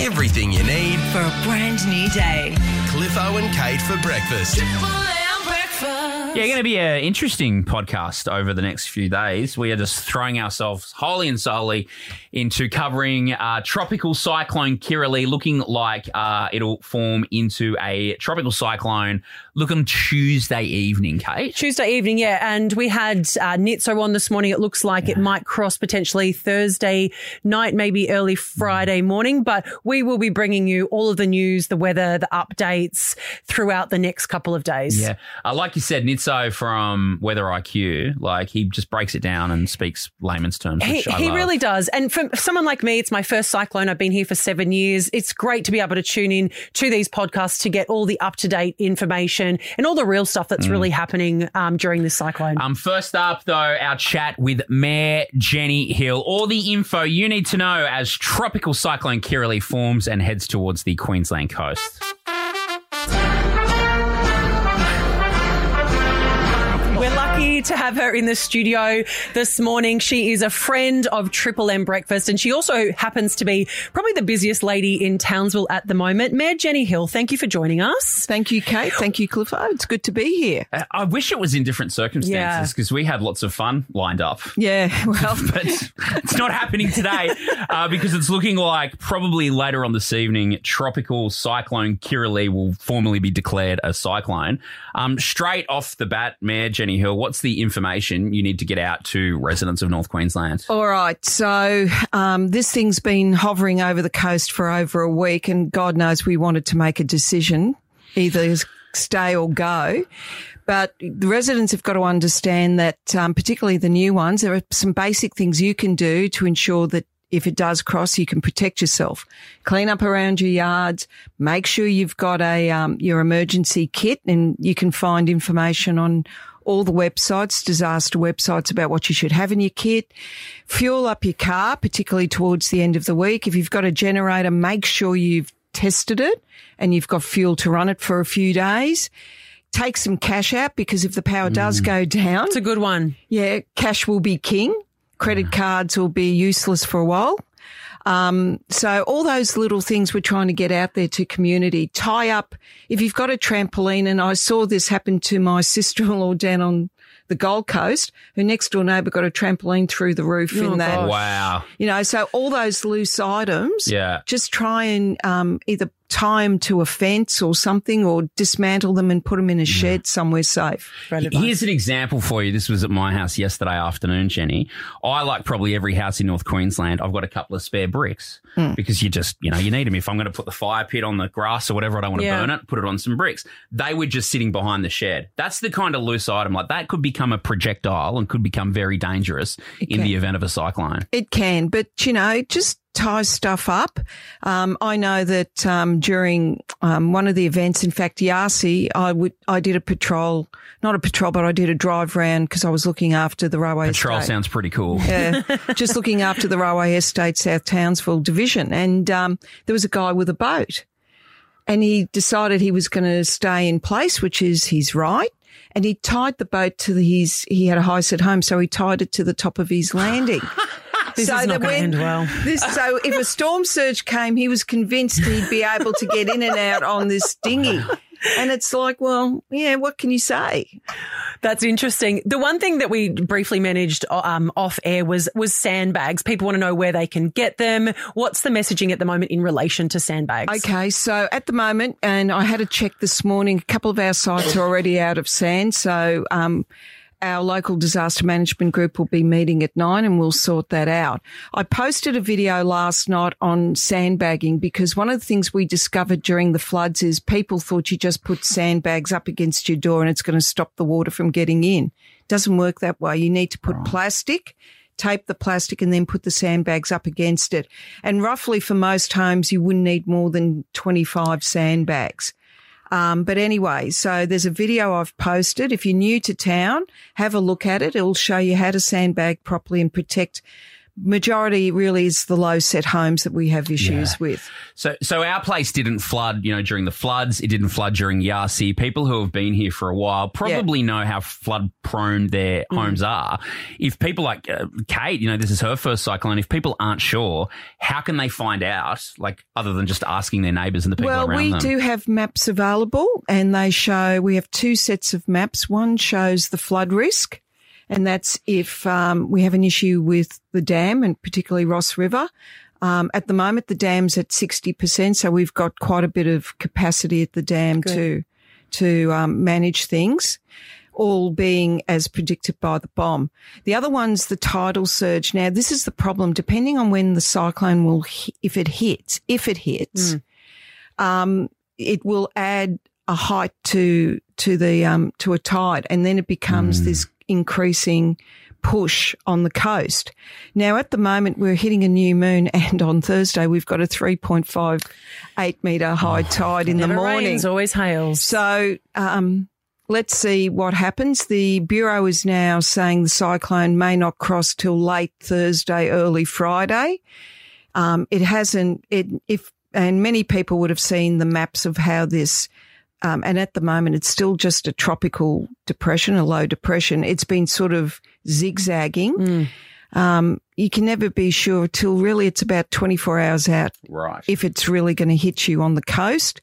Everything you need. for a brand new day. Cliffo and Kate for breakfast. Yeah, going to be an interesting podcast over the next few days. We are just throwing ourselves wholly and solely into covering uh, tropical cyclone Kirrily, looking like uh, it'll form into a tropical cyclone looking Tuesday evening, Kate. Tuesday evening, yeah. And we had uh, Nitso on this morning. It looks like it might cross potentially Thursday night, maybe early Friday morning. But we will be bringing you all of the news, the weather, the updates throughout the next couple of days. Yeah, uh, like you said, Nitso from Weather IQ, like he just breaks it down and speaks layman's terms. He, I he really does. And for someone like me, it's my first cyclone. I've been here for seven years. It's great to be able to tune in to these podcasts to get all the up to date information and all the real stuff that's really happening um, during this cyclone. Um, first up, though, our chat with Mayor Jenny Hill. All the info you need to know as Tropical Cyclone Kirrily forms and heads towards the Queensland coast. We're to have her in the studio this morning. She is a friend of Triple M Breakfast, and she also happens to be probably the busiest lady in Townsville at the moment. Mayor Jenny Hill, thank you for joining us. Thank you, Kate. Thank you, Cliffo. It's good to be here. Uh, I wish it was in different circumstances because we had lots of fun lined up. Yeah, well, But it's not happening today uh, because it's looking like probably later on this evening, tropical cyclone Kirrily will formally be declared a cyclone. Um, straight off the bat, Mayor Jenny Hill, what's the information you need to get out to residents of North Queensland? all right. So um, this thing's been hovering over the coast for over a week, and God knows we wanted to make a decision, either stay or go. But the residents have got to understand that, um, particularly the new ones, there are some basic things you can do to ensure that if it does cross, you can protect yourself. Clean up around your yards. Make sure you've got a um, your emergency kit, and you can find information on all the websites, disaster websites about what you should have in your kit. Fuel up your car, particularly towards the end of the week. If you've got a generator, make sure you've tested it and you've got fuel to run it for a few days. Take some cash out because if the power does mm. go down, It's a good one. yeah, cash will be king. Credit cards will be useless for a while. Um, so all those little things we're trying to get out there to community. Tie up if you've got a trampoline, and I saw this happen to my sister-in-law down on the Gold Coast. Her next door neighbour got a trampoline through the roof Oh, in that. gosh. Wow. You know, so all those loose items. Yeah. Just try and um, either tie them to a fence or something, or dismantle them and put them in a shed somewhere safe. Here's an example for you. This was at my house yesterday afternoon, Jenny. I, like probably every house in North Queensland, I've got a couple of spare bricks hmm. because you just, you know, you need them. If I'm going to put the fire pit on the grass or whatever, I don't want to Yeah. burn it, put it on some bricks. They were just sitting behind the shed. That's the kind of loose item like that could become a projectile and could become very dangerous in can. the event of a cyclone. It can, but you know, just tie stuff up. Um, I know that um, during um, one of the events, in fact, Yasi, I would I did a patrol, not a patrol, but I did a drive round because I was looking after the railway. Patrol estate. sounds pretty cool. Yeah, just looking after the railway estate, South Townsville division, and um, there was a guy with a boat, and he decided he was going to stay in place, which is his right. And he tied the boat to the, his, he had a house at home, so he tied it to the top of his landing. This is not gonna end well. This, so if a storm surge came, he was convinced he'd be able to get in and out on this dinghy. And it's like, well, yeah, what can you say? That's interesting. The one thing that we briefly managed um, off air was was sandbags. People want to know where they can get them. What's the messaging at the moment in relation to sandbags? Okay, so at the moment, and I had a check this morning, a couple of our sites are already out of sand. So um, our local disaster management group will be meeting at nine and we'll sort that out. I posted a video last night on sandbagging because one of the things we discovered during the floods is people thought you just put sandbags up against your door and it's going to stop the water from getting in. It Doesn't work that way. You need to put plastic tape the plastic and then put the sandbags up against it. And roughly for most homes, you wouldn't need more than 25 sandbags. Um, but anyway, so there's a video I've posted. If you're new to town, have a look at it. It'll show you how to sandbag properly and protect majority really is the low set homes that we have issues Yeah. with. So, so our place didn't flood, you know, during the floods. It didn't flood during Yasi. People who have been here for a while probably know how flood prone their Mm. homes are. If people like uh, Kate, you know, this is her first cyclone. If people aren't sure, how can they find out? Like, other than just asking their neighbours and the people around them? Well, around we them. do have maps available and they show, we have two sets of maps. One shows the flood risk and that's if um, we have an issue with the dam and particularly Ross River. Um, at the moment, the dam's at 60%, so we've got quite a bit of capacity at the dam to, to um, manage things all being as predicted by the BOM. The other one's the tidal surge. Now, this is the problem. Depending on when the cyclone will, hi- if it hits, if it hits, um, it will add a height to to the um, to a tide, and then it becomes this increasing push on the coast. Now, at the moment, we're hitting a new moon, and on Thursday we've got a three point five eight meter high tide in the morning. rains, always hails. So um, let's see what happens. The Bureau is now saying the cyclone may not cross till late Thursday, early Friday. Um, it hasn't, it, if, and many people would have seen the maps of how this, um, and at the moment it's still just a tropical depression, a low depression. It's been sort of zigzagging. Um, you can never be sure till really it's about 24 hours out right. if it's really going to hit you on the coast,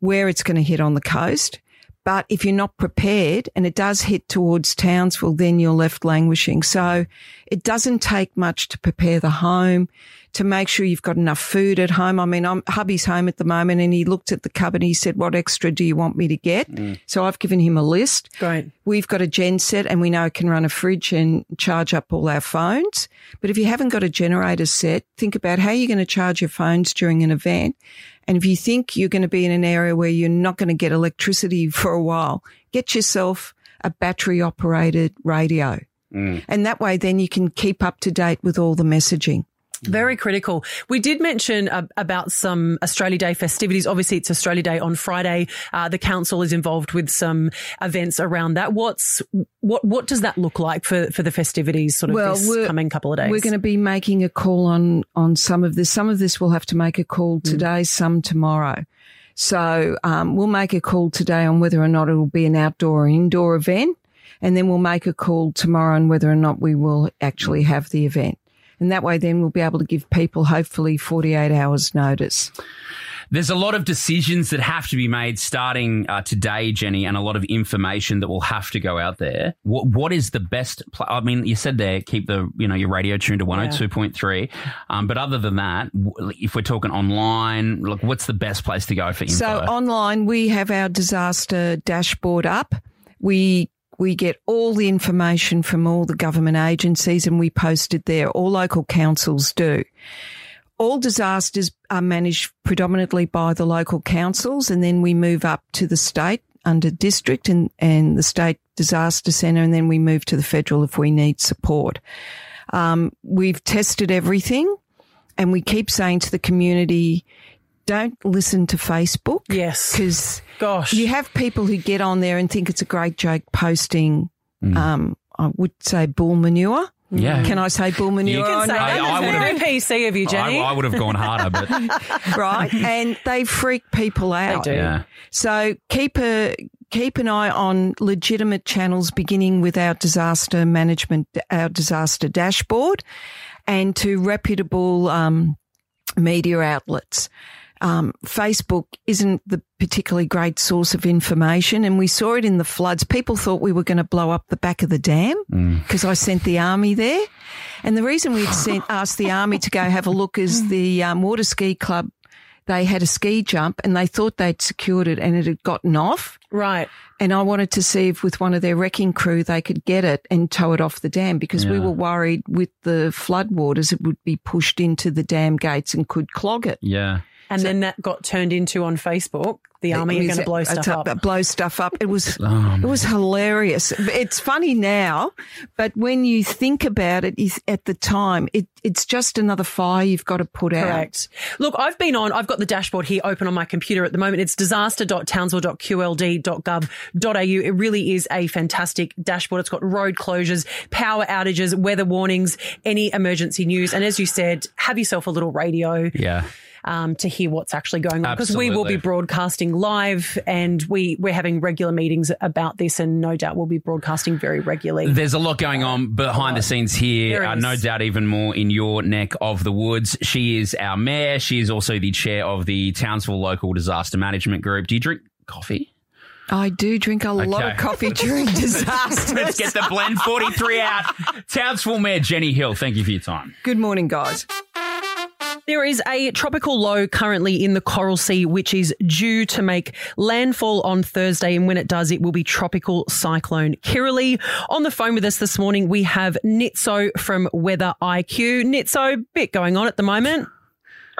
where it's going to hit on the coast. But if you're not prepared and it does hit towards Townsville, then you're left languishing. So it doesn't take much to prepare the home, to make sure you've got enough food at home. I mean, I'm, hubby's home at the moment and he looked at the cupboard and he said, what extra do you want me to get? Mm. So I've given him a list. Great. We've got a gen set and we know it can run a fridge and charge up all our phones. But if you haven't got a generator set, think about how you're going to charge your phones during an event. And if you think you're going to be in an area where you're not going to get electricity for a while, get yourself a battery operated radio. Mm. And that way then you can keep up to date with all the messaging. Very critical. We did mention uh, about some Australia Day festivities. Obviously, it's Australia Day on Friday. Uh, the council is involved with some events around that. What's what? What does that look like for for the festivities? Sort of Well, this coming couple of days. We're going to be making a call on on some of this. Some of this we'll have to make a call today, some tomorrow. So um, we'll make a call today on whether or not it will be an outdoor or indoor event, and then we'll make a call tomorrow on whether or not we will actually have the event. And that way, then we'll be able to give people hopefully 48 hours notice. There's a lot of decisions that have to be made starting uh, today, Jenny, and a lot of information that will have to go out there. What what is the best? Pl- I mean, you said there, keep the you know your radio tuned to 102.3. Um, but other than that, if we're talking online, look, what's the best place to go for info? So online, we have our disaster dashboard up. We we get all the information from all the government agencies and we post it there. All local councils do. All disasters are managed predominantly by the local councils and then we move up to the state under district and, and the state disaster centre and then we move to the federal if we need support. Um, we've tested everything and we keep saying to the community, don't listen to Facebook. Yes. Because Gosh. you have people who get on there and think it's a great joke posting, um, I would say bull manure. yeah, Can I say bull manure? You can Say I- that. I That's would've- very PC of you, I, Jenny. I would have gone harder, but right? And they freak people out. They do. yeah. So keep a keep an eye on legitimate channels, beginning with our disaster management, our disaster dashboard, and to reputable um, media outlets. Um, Facebook isn't the particularly great source of information, and we saw it in the floods. People thought we were going to blow up the back of the dam because I sent the army there. And the reason we'd sent asked the army to go have a look is the um, water ski club. They had a ski jump and they thought they'd secured it and it had gotten off. right. And I wanted to see if with one of their wrecking crew they could get it and tow it off the dam because we were worried with the flood waters it would be pushed into the dam gates and could clog it. Yeah. And then that got turned into on Facebook. The army are going to blow stuff a- up. Blow stuff up. It was oh, it was hilarious. It's funny now, but when you think about it, is at the time, it, it's just another fire you've got to put out. Correct. Look, I've been on, I've got the dashboard here open on my computer at the moment. It's disaster.townsville.qld.gov.au. It really is a fantastic dashboard. It's got road closures, power outages, weather warnings, any emergency news. And as you said, have yourself a little radio. Yeah. Um, to hear what's actually going on because we will be broadcasting live and we we're having regular meetings about this and no doubt we'll be broadcasting very regularly. There's a lot going on behind the scenes here. Uh, no doubt, even more in your neck of the woods. She is our mayor. She is also the chair of the Townsville Local Disaster Management Group. Do you drink coffee? I do drink a lot of coffee during disasters. Let's get the blend 43 out. Townsville Mayor Jenny Hill, thank you for your time. Good morning, guys. There is a tropical low currently in the Coral Sea, which is due to make landfall on Thursday. And when it does, it will be tropical cyclone Kirrily. On the phone with us this morning, we have Nitso from Weather IQ. Nitso, bit going on at the moment.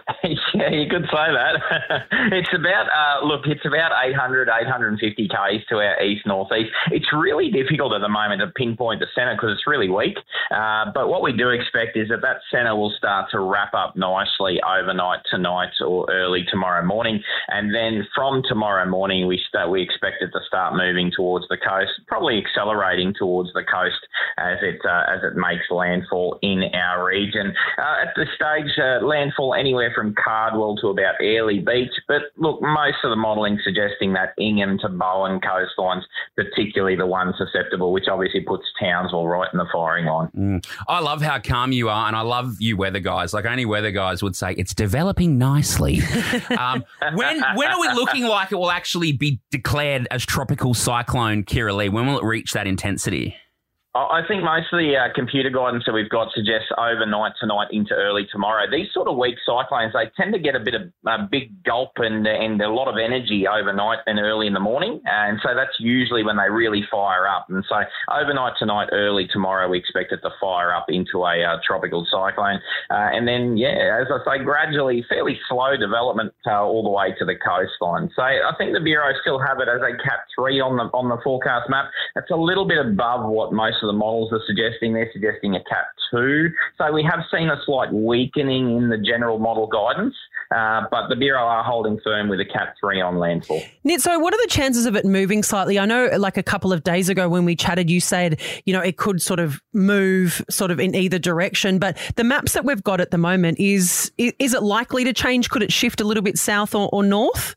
yeah, you could say that. it's about, uh, look, it's about 800, 850 k's to our east northeast. It's really difficult at the moment to pinpoint the centre because it's really weak. Uh, but what we do expect is that that centre will start to wrap up nicely overnight tonight or early tomorrow morning, and then from tomorrow morning we start we expect it to start moving towards the coast, probably accelerating towards the coast as it uh, as it makes landfall in our region. Uh, at this stage, uh, landfall anywhere from Cardwell to about Airlie Beach, but look, most of the modelling suggesting that Ingham to Bowen coastlines, particularly the one susceptible, which obviously puts Townsville right in the firing line. I love how calm you are, and I love you weather guys. Like only weather guys would say, it's developing nicely. um, when when are we looking like it will actually be declared as tropical cyclone Kirrily? When will it reach that intensity? I think most of the uh, computer guidance that we've got suggests overnight tonight into early tomorrow. These sort of weak cyclones, they tend to get a bit of a big gulp and and a lot of energy overnight and early in the morning, and so that's usually when they really fire up. And so overnight tonight, early tomorrow, we expect it to fire up into a uh, tropical cyclone, uh, and then yeah, as I say, gradually, fairly slow development uh, all the way to the coastline. So I think the bureau still have it as a Cat three on the on the forecast map. That's a little bit above what most of the models are suggesting. They're suggesting a Cat 2. So we have seen a slight weakening in the general model guidance, uh, but the Bureau are holding firm with a Cat 3 on landfall. Nitso, what are the chances of it moving slightly? I know, like a couple of days ago when we chatted, you said, you know, it could sort of move sort of in either direction. But the maps that we've got at the moment, is is it likely to change? Could it shift a little bit south or, or north?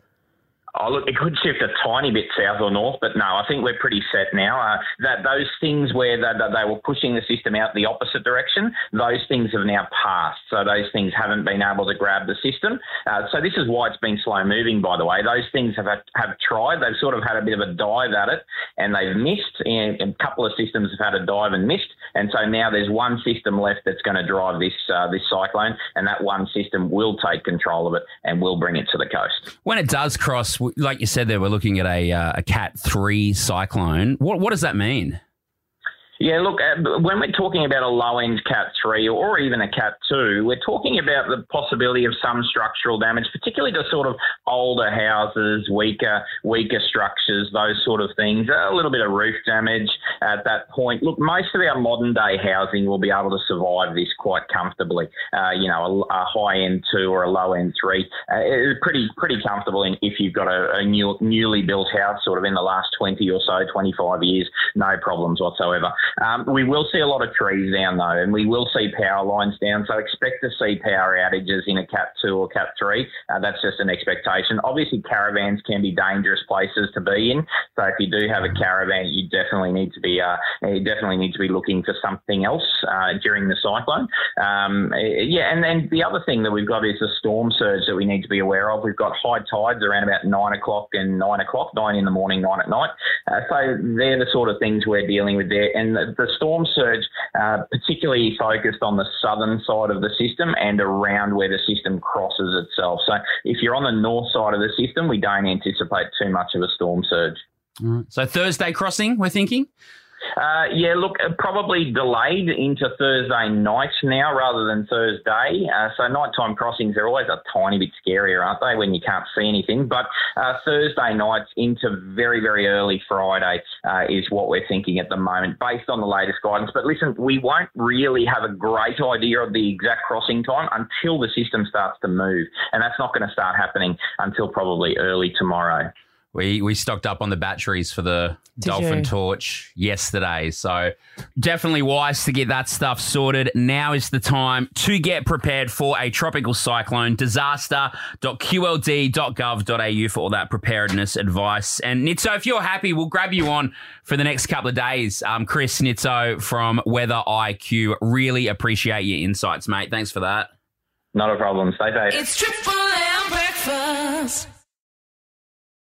Oh, look, it could shift a tiny bit south or north, but no, I think we're pretty set now. Uh, that those things where they, they were pushing the system out the opposite direction, those things have now passed. So those things haven't been able to grab the system. Uh, so this is why it's been slow moving. By the way, those things have have tried. They've sort of had a bit of a dive at it, and they've missed. And a couple of systems have had a dive and missed. And so now there's one system left that's going to drive this uh, this cyclone, and that one system will take control of it and will bring it to the coast. When it does cross, like you said, there we're looking at a uh, a Cat three cyclone. What what does that mean? Yeah, look, uh, when we're talking about a low end Cat 3 or even a Cat 2, we're talking about the possibility of some structural damage, particularly to sort of older houses, weaker, weaker structures, those sort of things, a little bit of roof damage at that point. Look, most of our modern day housing will be able to survive this quite comfortably. Uh, you know, a, a high end 2 or a low end 3 uh, pretty, pretty comfortable in, if you've got a, a new, newly built house sort of in the last 20 or so, 25 years, no problems whatsoever. Um, we will see a lot of trees down though, and we will see power lines down. So expect to see power outages in a Cat 2 or Cat 3. Uh, that's just an expectation. Obviously, caravans can be dangerous places to be in. So if you do have a caravan, you definitely need to be uh, you definitely need to be looking for something else uh, during the cyclone. Um, yeah, and then the other thing that we've got is the storm surge that we need to be aware of. We've got high tides around about nine o'clock and nine o'clock, nine in the morning, nine at night. Uh, so they're the sort of things we're dealing with there. And the, storm surge, uh, particularly focused on the southern side of the system and around where the system crosses itself. So if you're on the north side of the system, we don't anticipate too much of a storm surge. So Thursday crossing, we're thinking. Uh, yeah, look, uh, probably delayed into Thursday night now rather than Thursday. Uh, so nighttime crossings are always a tiny bit scarier, aren't they, when you can't see anything? But uh, Thursday nights into very, very early Friday uh, is what we're thinking at the moment, based on the latest guidance. But listen, we won't really have a great idea of the exact crossing time until the system starts to move, and that's not going to start happening until probably early tomorrow. We we stocked up on the batteries for the Did Dolphin you? Torch yesterday, so definitely wise to get that stuff sorted. Now is the time to get prepared for a tropical cyclone. Disaster.qld.gov.au for all that preparedness advice. And Nitzo, if you're happy, we'll grab you on for the next couple of days. Um, Chris Nitzo from Weather IQ, really appreciate your insights, mate. Thanks for that. Not a problem. Stay safe. It's triple M breakfast.